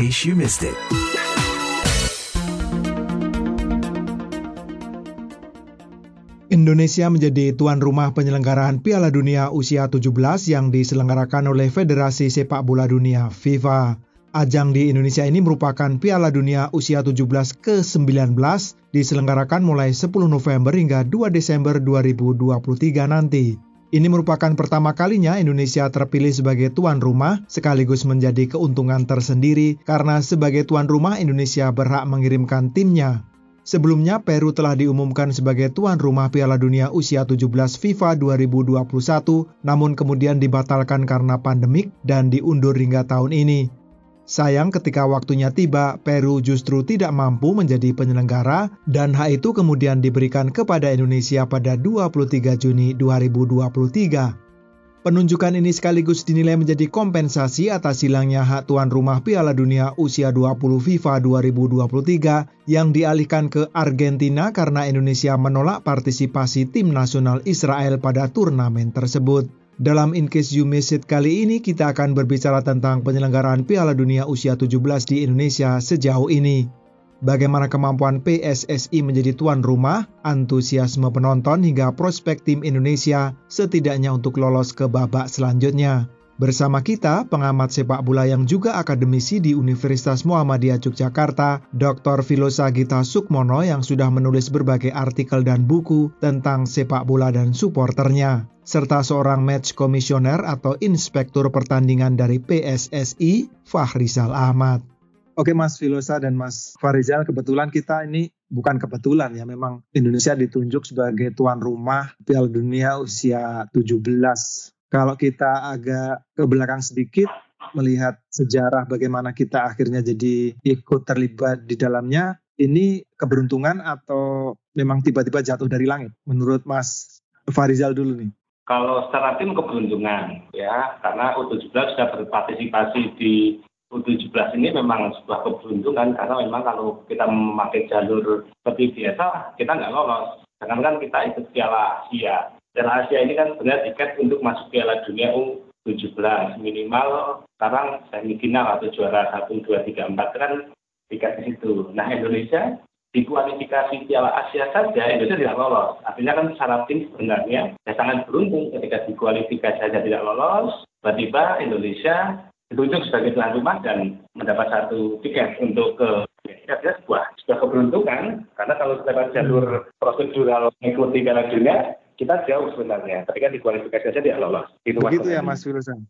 case you missed it. Indonesia menjadi tuan rumah penyelenggaraan Piala Dunia usia 17 yang diselenggarakan oleh Federasi Sepak Bola Dunia FIFA. Ajang di Indonesia ini merupakan Piala Dunia usia 17 ke-19 diselenggarakan mulai 10 November hingga 2 Desember 2023 nanti. Ini merupakan pertama kalinya Indonesia terpilih sebagai tuan rumah sekaligus menjadi keuntungan tersendiri karena sebagai tuan rumah Indonesia berhak mengirimkan timnya Sebelumnya, Peru telah diumumkan sebagai tuan rumah Piala Dunia usia 17 FIFA 2021, namun kemudian dibatalkan karena pandemik dan diundur hingga tahun ini. Sayang ketika waktunya tiba, Peru justru tidak mampu menjadi penyelenggara dan hak itu kemudian diberikan kepada Indonesia pada 23 Juni 2023. Penunjukan ini sekaligus dinilai menjadi kompensasi atas hilangnya hak tuan rumah Piala Dunia usia 20 FIFA 2023 yang dialihkan ke Argentina karena Indonesia menolak partisipasi tim nasional Israel pada turnamen tersebut. Dalam In Case You Miss It kali ini kita akan berbicara tentang penyelenggaraan Piala Dunia usia 17 di Indonesia sejauh ini bagaimana kemampuan PSSI menjadi tuan rumah, antusiasme penonton hingga prospek tim Indonesia setidaknya untuk lolos ke babak selanjutnya. Bersama kita, pengamat sepak bola yang juga akademisi di Universitas Muhammadiyah Yogyakarta, Dr. Filosa Gita Sukmono yang sudah menulis berbagai artikel dan buku tentang sepak bola dan suporternya, serta seorang match komisioner atau inspektur pertandingan dari PSSI, Fahrizal Ahmad. Oke Mas Filosa dan Mas Farizal, kebetulan kita ini bukan kebetulan ya, memang Indonesia ditunjuk sebagai tuan rumah Piala Dunia usia 17. Kalau kita agak ke belakang sedikit, melihat sejarah bagaimana kita akhirnya jadi ikut terlibat di dalamnya, ini keberuntungan atau memang tiba-tiba jatuh dari langit? Menurut Mas Farizal dulu nih. Kalau secara tim keberuntungan ya, karena U17 sudah berpartisipasi di U17 ini memang sebuah keberuntungan karena memang kalau kita memakai jalur seperti biasa kita nggak lolos. Sedangkan kita ikut Piala Asia. Piala Asia ini kan sebenarnya tiket untuk masuk Piala Dunia U17 minimal sekarang semifinal atau juara 1, 2, 3, 4 kan tiket di situ. Nah Indonesia di kualifikasi Piala Asia saja Indonesia tidak lolos. Artinya kan secara tim sebenarnya ya sangat beruntung ketika di kualifikasi saja tidak lolos, tiba-tiba Indonesia ditunjuk sebagai tuan rumah dan mendapat satu tiket untuk ke ya, sebuah sebuah keberuntungan karena kalau lewat jalur prosedural mengikuti Piala Dunia kita jauh sebenarnya ketika di kualifikasi saja tidak lolos. Itu Begitu ya Mas Wilson.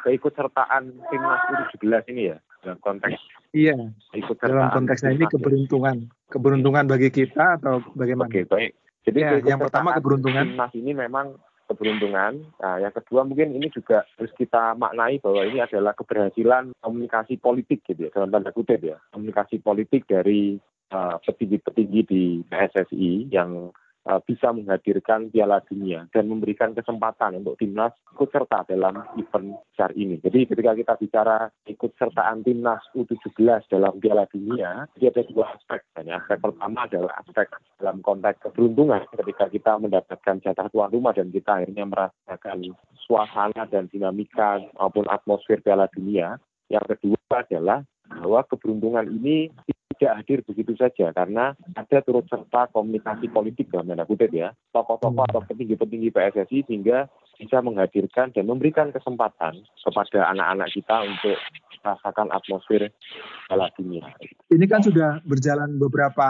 Keikutsertaan timnas U17 ini ya dalam konteks Iya. Ikut dalam konteksnya ini keberuntungan, keberuntungan bagi kita atau bagaimana? Oke, baik. Jadi ya, yang pertama keberuntungan. Timnas ini memang keberuntungan. Nah, yang kedua mungkin ini juga harus kita maknai bahwa ini adalah keberhasilan komunikasi politik gitu ya, dalam tanda kutip ya. Komunikasi politik dari uh, petinggi-petinggi di PSSI yang Uh, bisa menghadirkan Piala Dunia dan memberikan kesempatan untuk timnas ikut serta dalam event besar ini. Jadi ketika kita bicara ikut sertaan timnas U17 dalam Piala Dunia, jadi ada dua aspek. Dan aspek pertama adalah aspek dalam konteks keberuntungan ketika kita mendapatkan jatah tuan rumah dan kita akhirnya merasakan suasana dan dinamika maupun atmosfer Piala Dunia. Yang kedua adalah bahwa keberuntungan ini tidak hadir begitu saja karena ada turut serta komunikasi politik dalam tanda kutip ya tokoh-tokoh atau petinggi-petinggi PSSI sehingga bisa menghadirkan dan memberikan kesempatan kepada anak-anak kita untuk merasakan atmosfer Piala Dunia. Ini kan sudah berjalan beberapa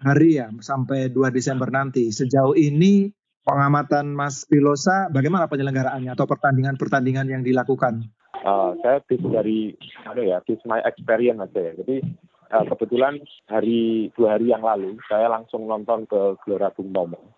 hari ya sampai 2 Desember nanti. Sejauh ini pengamatan Mas Pilosa bagaimana penyelenggaraannya atau pertandingan-pertandingan yang dilakukan? Uh, saya dari ada ya, this my experience aja ya. Jadi kebetulan hari dua hari yang lalu saya langsung nonton ke Gelora Bung Tomo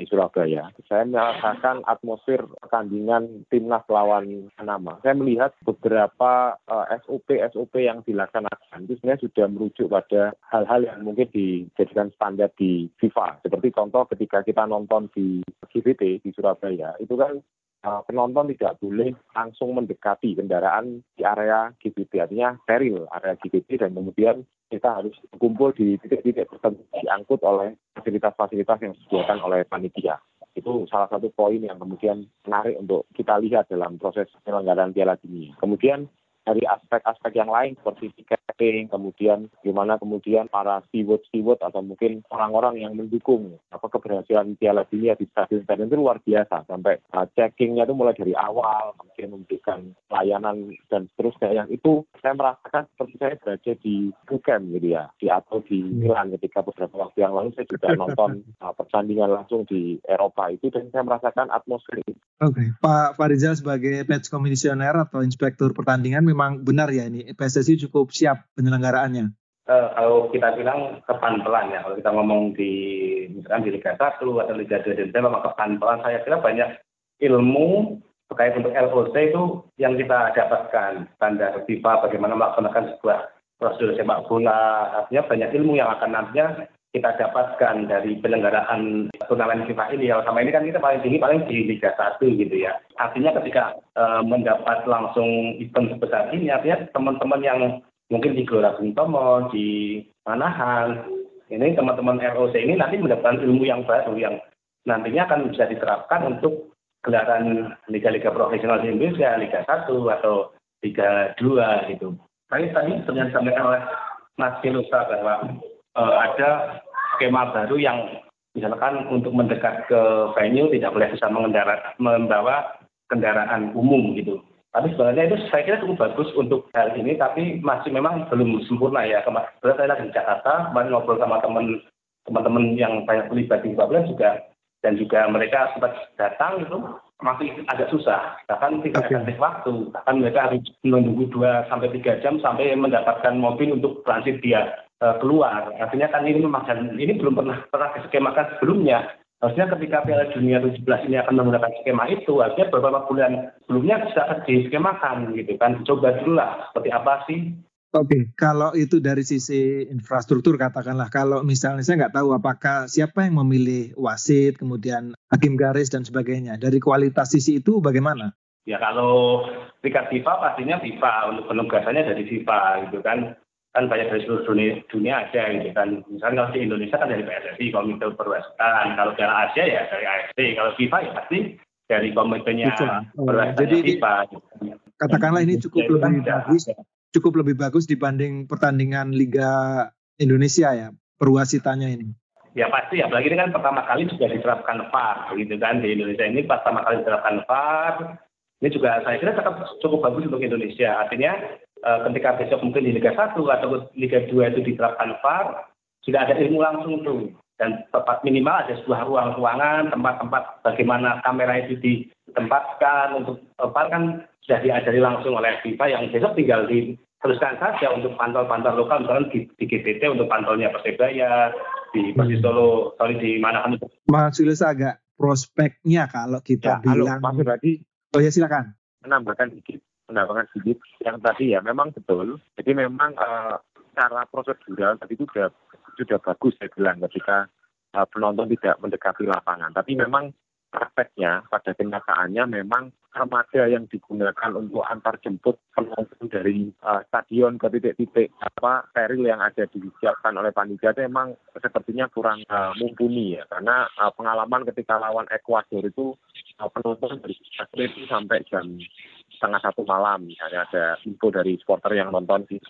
di Surabaya. Saya merasakan atmosfer pertandingan timnas lawan Panama. Saya melihat beberapa uh, eh, SOP SOP yang dilaksanakan itu sebenarnya sudah merujuk pada hal-hal yang mungkin dijadikan standar di FIFA. Seperti contoh ketika kita nonton di GBT di Surabaya, itu kan uh, penonton tidak boleh langsung mendekati kendaraan di area GBT, artinya steril area GBT dan kemudian kita harus kumpul di titik-titik tertentu diangkut oleh fasilitas-fasilitas yang disediakan oleh panitia. Itu salah satu poin yang kemudian menarik untuk kita lihat dalam proses penyelenggaraan Piala Dunia. Kemudian dari aspek-aspek yang lain seperti tiketing, kemudian gimana kemudian para steward-steward atau mungkin orang-orang yang mendukung apa keberhasilan Piala Dunia di stadion-stadion itu luar biasa. Sampai uh, checkingnya itu mulai dari awal, kemudian memberikan layanan dan seterusnya. Yang itu saya merasakan seperti saya berada di Bukem gitu ya, di atau di Milan ketika beberapa waktu yang lalu saya juga nonton uh, pertandingan langsung di Eropa itu dan saya merasakan atmosfer itu. Oke, okay. Pak Farizal sebagai match komisioner atau inspektur pertandingan memang benar ya ini PSSI cukup siap penyelenggaraannya. Uh, kalau kita bilang kepan pelan ya, kalau kita ngomong di misalkan di Liga 1 atau Liga 2 dan memang kepan pelan saya kira banyak ilmu terkait untuk LOC itu yang kita dapatkan standar FIFA bagaimana melaksanakan sebuah prosedur sepak bola artinya banyak ilmu yang akan nantinya kita dapatkan dari penyelenggaraan turnamen FIFA ini. Kalau sama ini kan kita paling tinggi paling di Liga 1 gitu ya. Artinya ketika e, mendapat langsung event sebesar ini, artinya teman-teman yang mungkin di Gelora Bung Tomo, di Manahan, ini teman-teman ROC ini nanti mendapatkan ilmu yang baru yang nantinya akan bisa diterapkan untuk gelaran liga-liga profesional di Indonesia, Liga 1 atau Liga 2 gitu. Tadi tadi ternyata disampaikan oleh Mas Kilusa bahwa ada skema baru yang misalkan untuk mendekat ke venue tidak boleh bisa membawa kendaraan umum gitu. Tapi sebenarnya itu saya kira cukup bagus untuk hal ini, tapi masih memang belum sempurna ya. Kemarin saya lagi di Jakarta, kemarin ngobrol sama teman teman-temen yang banyak terlibat di Babel juga dan juga mereka sempat datang itu masih agak susah bahkan tidak okay. efektif waktu bahkan mereka harus menunggu dua sampai tiga jam sampai mendapatkan mobil untuk transit dia uh, keluar. Artinya kan ini memang ini belum pernah pernah diskemakan sebelumnya. Harusnya ketika Piala Dunia 17 ini akan menggunakan skema itu, artinya beberapa bulan sebelumnya bisa diskemakan gitu kan. Coba dulu lah seperti apa sih Oke, okay. kalau itu dari sisi infrastruktur katakanlah, kalau misalnya saya nggak tahu apakah siapa yang memilih wasit, kemudian hakim garis dan sebagainya, dari kualitas sisi itu bagaimana? Ya kalau tingkat FIFA pastinya FIFA untuk penugasannya dari FIFA gitu kan kan banyak dari seluruh dunia, dunia ada gitu kan. Misalnya kalau di Indonesia kan dari PSSI, Komite Perwasitan. Kalau di Asia ya dari AFC. Kalau FIFA ya pasti dari komitenya oh, Jadi FIFA. Gitu. Katakanlah ini cukup lebih kan bagus, cukup lebih bagus dibanding pertandingan Liga Indonesia ya, perwasitannya ini. Ya pasti, apalagi ini kan pertama kali juga diterapkan VAR, gitu kan di Indonesia ini pertama kali diterapkan VAR. Ini juga saya kira cukup bagus untuk Indonesia. Artinya Eh, ketika besok mungkin di Liga 1 atau Liga 2 itu diterapkan VAR, sudah ada ilmu langsung tuh. Dan tempat minimal ada sebuah ruang-ruangan, tempat-tempat bagaimana kamera itu ditempatkan untuk VAR kan sudah diajari langsung oleh FIFA yang besok tinggal diteruskan saja untuk pantau-pantau lokal, misalnya di, di GBT untuk pantaunya Persebaya, di Persis hmm. Solo, sorry di mana kan. Mas Julius agak prospeknya kalau kita ya, bilang. Halo, Mas Radi. Oh ya silakan. Menambahkan sedikit menambahkan sedikit yang tadi ya memang betul. Jadi memang uh, cara prosedural tadi itu sudah sudah bagus saya bilang ketika uh, penonton tidak mendekati lapangan. Tapi memang prakteknya pada kenyataannya memang armada yang digunakan untuk antar jemput penonton dari uh, stadion ke titik-titik apa steril yang ada disiapkan oleh panitia itu memang sepertinya kurang uh, mumpuni ya. Karena uh, pengalaman ketika lawan Ekuador itu uh, penonton dari sampai jam setengah satu malam. Misalnya ada info dari supporter yang nonton di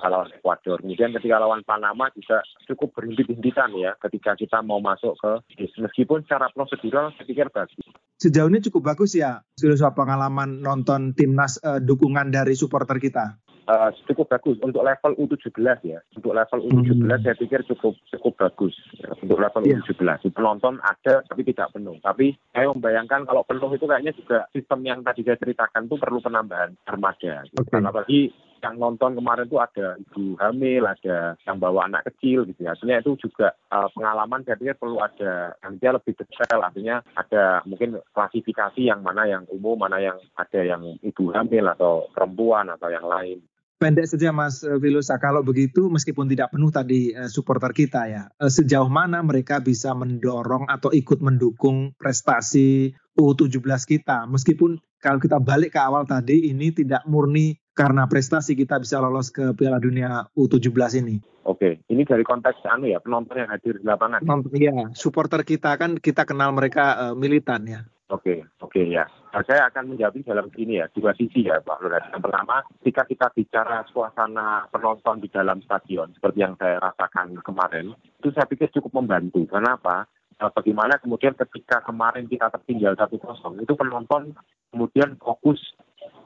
lawan Ekuador. Kemudian ketika lawan Panama juga cukup berhenti-hentikan ya ketika kita mau masuk ke meskipun secara prosedural saya pikir bagus. Sejauh ini cukup bagus ya sudah pengalaman nonton timnas uh, dukungan dari supporter kita uh, cukup bagus untuk level U17 ya. Untuk level U17 hmm. saya pikir cukup cukup bagus ya. untuk level yeah. U17. Penonton ada tapi tidak penuh. Tapi saya membayangkan kalau penuh itu kayaknya juga sistem yang tadi saya ceritakan itu perlu penambahan armada. Okay. Karena bagi yang nonton kemarin itu ada ibu hamil, ada yang bawa anak kecil gitu ya. Artinya itu juga uh, pengalaman pikir perlu ada nanti lebih detail. Artinya ada mungkin klasifikasi yang mana yang umum, mana yang ada yang ibu hamil atau perempuan atau yang lain pendek saja Mas Filusa. Kalau begitu meskipun tidak penuh tadi uh, supporter kita ya, uh, sejauh mana mereka bisa mendorong atau ikut mendukung prestasi U17 kita meskipun kalau kita balik ke awal tadi ini tidak murni karena prestasi kita bisa lolos ke Piala Dunia U17 ini. Oke, ini dari konteks anu ya penonton yang hadir di lapangan. Penonton ya, supporter kita kan kita kenal mereka uh, militan ya. Oke, oke ya. Nah, saya akan menjawab dalam sini ya, dua sisi ya Pak Lurah. Yang pertama, ketika kita bicara suasana penonton di dalam stadion, seperti yang saya rasakan kemarin, itu saya pikir cukup membantu. Kenapa? Nah, bagaimana kemudian ketika kemarin kita tertinggal satu kosong, itu penonton kemudian fokus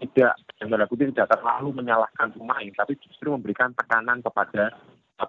tidak yang kutip tidak terlalu menyalahkan pemain, tapi justru memberikan tekanan kepada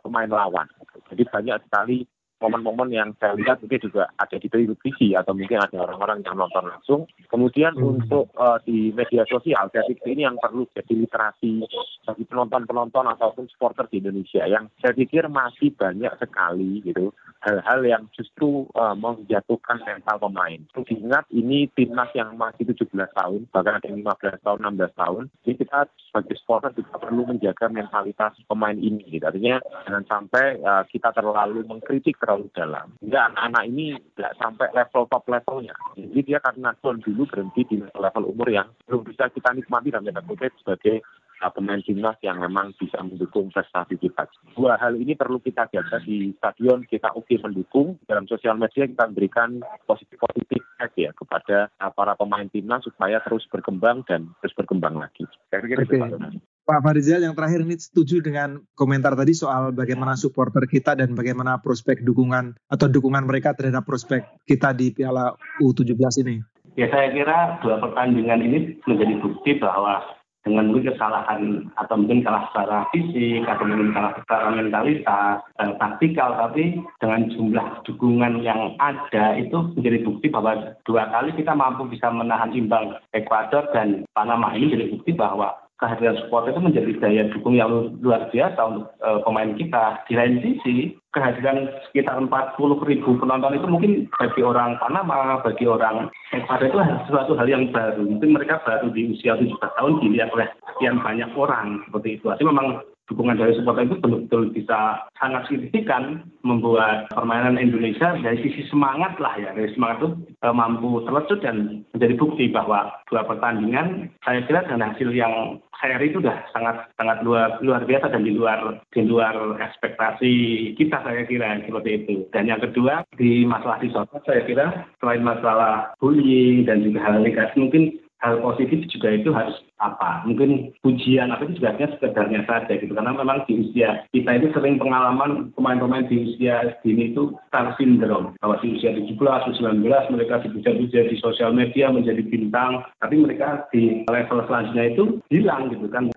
pemain lawan. Jadi banyak sekali momen-momen yang saya lihat mungkin juga ada di televisi atau mungkin ada orang-orang yang nonton langsung. Kemudian hmm. untuk uh, di media sosial, saya pikir ini yang perlu jadi literasi bagi penonton-penonton ataupun supporter di Indonesia yang saya pikir masih banyak sekali gitu hal-hal yang justru uh, menjatuhkan mental pemain. Perlu diingat ini timnas yang masih 17 tahun, bahkan ada yang 15 tahun, 16 tahun. Jadi kita sebagai supporter juga perlu menjaga mentalitas pemain ini. Gitu. Artinya jangan sampai uh, kita terlalu mengkritik terlalu dalam. Sehingga anak-anak ini tidak sampai level top levelnya. Jadi dia karena tuan dulu berhenti di level umur yang belum bisa kita nikmati dan kutip sebagai uh, pemain timnas yang memang bisa mendukung prestasi kita. Dua hal ini perlu kita jaga di stadion, kita oke okay mendukung. Dalam sosial media kita memberikan positif-positif ya kepada uh, para pemain timnas supaya terus berkembang dan terus berkembang lagi. Saya pikir okay. itu Pak Farizal yang terakhir ini setuju dengan komentar tadi soal bagaimana supporter kita dan bagaimana prospek dukungan atau dukungan mereka terhadap prospek kita di Piala U17 ini. Ya saya kira dua pertandingan ini menjadi bukti bahwa dengan mungkin kesalahan atau mungkin kalah secara fisik atau mungkin kalah secara mentalitas dan taktikal tapi dengan jumlah dukungan yang ada itu menjadi bukti bahwa dua kali kita mampu bisa menahan imbang Ekuador dan Panama. Ini menjadi bukti bahwa kehadiran supporter itu menjadi daya dukung yang luar biasa untuk uh, pemain kita. Di lain sisi, kehadiran sekitar 40 ribu penonton itu mungkin bagi orang Panama, bagi orang Ecuador itu sesuatu hal yang baru. Mungkin mereka baru di usia 17 tahun dilihat oleh sekian banyak orang seperti itu. Jadi memang dukungan dari supporter itu betul-betul bisa sangat signifikan membuat permainan Indonesia dari sisi semangat lah ya. Dari semangat itu e, mampu terlecut dan menjadi bukti bahwa dua pertandingan saya kira dengan hasil yang seri itu sudah sangat sangat luar luar biasa dan di luar di luar ekspektasi kita saya kira seperti itu. Dan yang kedua di masalah di saya kira selain masalah bullying dan juga hal negatif mungkin hal positif juga itu harus apa? Mungkin pujian apa itu juga hanya sekedarnya saja gitu. Karena memang di usia kita itu sering pengalaman pemain-pemain di usia dini itu star syndrome. Bahwa di usia 17, 19 mereka dipuja-puja di sosial media menjadi bintang. Tapi mereka di level selanjutnya itu hilang gitu kan.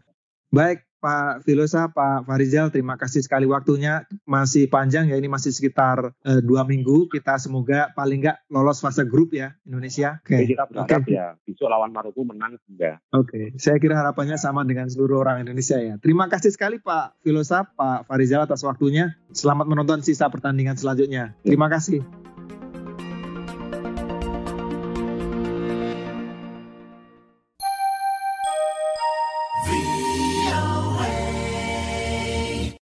Baik, Pak Filosa, Pak Farizal, terima kasih sekali waktunya. Masih panjang ya, ini masih sekitar uh, dua minggu. Kita semoga paling nggak lolos fase grup ya Indonesia. Oke, okay. kita berharap okay. ya besok lawan Maroko menang juga. Oke, okay. saya kira harapannya sama dengan seluruh orang Indonesia ya. Terima kasih sekali Pak Filosa, Pak Farizal atas waktunya. Selamat menonton sisa pertandingan selanjutnya. Terima kasih.